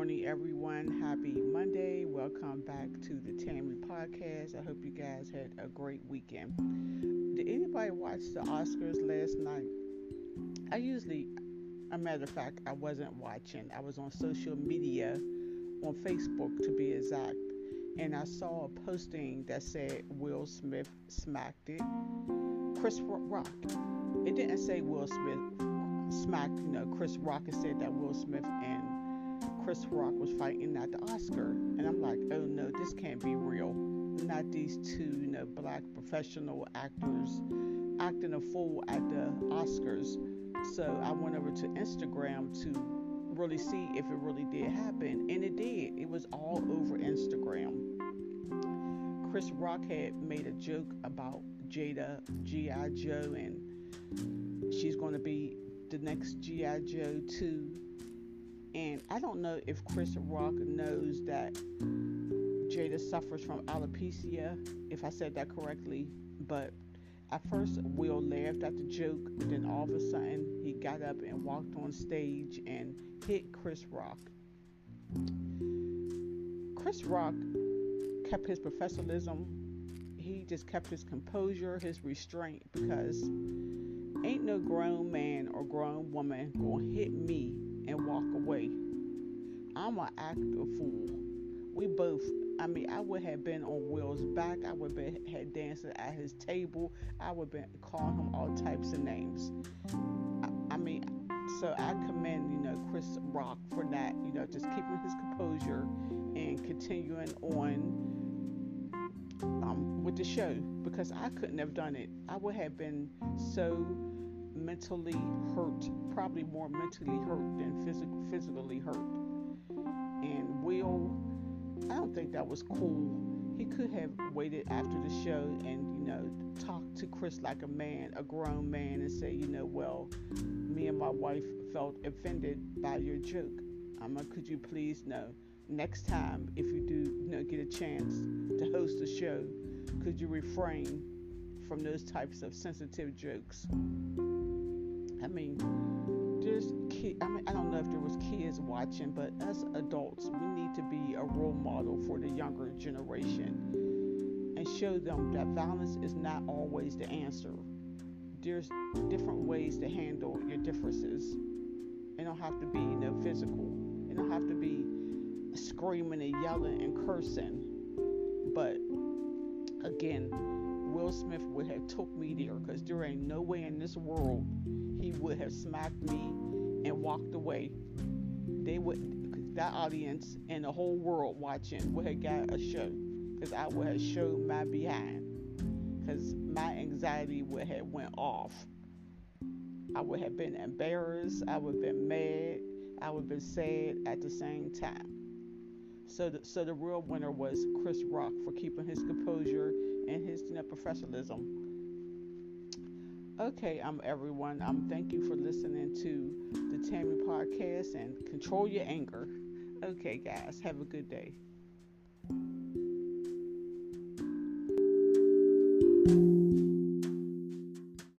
morning, everyone. Happy Monday. Welcome back to the Tammy Podcast. I hope you guys had a great weekend. Did anybody watch the Oscars last night? I usually, a matter of fact, I wasn't watching. I was on social media, on Facebook to be exact, and I saw a posting that said Will Smith smacked it. Chris Rock. It didn't say Will Smith smacked, you know, Chris Rock. It said that Will Smith and Chris Rock was fighting at the Oscar. And I'm like, oh no, this can't be real. Not these two, you know, black professional actors acting a fool at the Oscars. So I went over to Instagram to really see if it really did happen. And it did. It was all over Instagram. Chris Rock had made a joke about Jada G.I. Joe and she's going to be the next G.I. Joe too. And I don't know if Chris Rock knows that Jada suffers from alopecia, if I said that correctly. But at first, Will laughed at the joke. Then all of a sudden, he got up and walked on stage and hit Chris Rock. Chris Rock kept his professionalism. He just kept his composure, his restraint, because ain't no grown man or grown woman gonna hit me and walk away. I'm an actor fool. We both. I mean, I would have been on Will's back. I would have had dancing at his table. I would have been calling him all types of names. I, I mean, so I commend you know Chris Rock for that. You know, just keeping his composure and continuing on um, with the show because I couldn't have done it. I would have been so mentally hurt, probably more mentally hurt than phys- physically hurt. And Will, I don't think that was cool. He could have waited after the show and, you know, talked to Chris like a man, a grown man, and say, you know, well, me and my wife felt offended by your joke. Um, could you please know next time if you do, you know, get a chance to host a show, could you refrain from those types of sensitive jokes? I mean, there's kid. I mean, I don't know if there was kids watching, but as adults, we need to be a role model for the younger generation and show them that violence is not always the answer. There's different ways to handle your differences. It don't have to be, you know, physical. It don't have to be screaming and yelling and cursing. But Will Smith would have took me there because there ain't no way in this world he would have smacked me and walked away. They would, that audience and the whole world watching would have got a show because I would have showed my behind because my anxiety would have went off. I would have been embarrassed. I would have been mad. I would have been sad at the same time. So, the, so the real winner was Chris Rock for keeping his composure and his you know, professionalism. Okay, I'm everyone. Um, thank you for listening to the Tammy podcast and control your anger. Okay, guys, have a good day.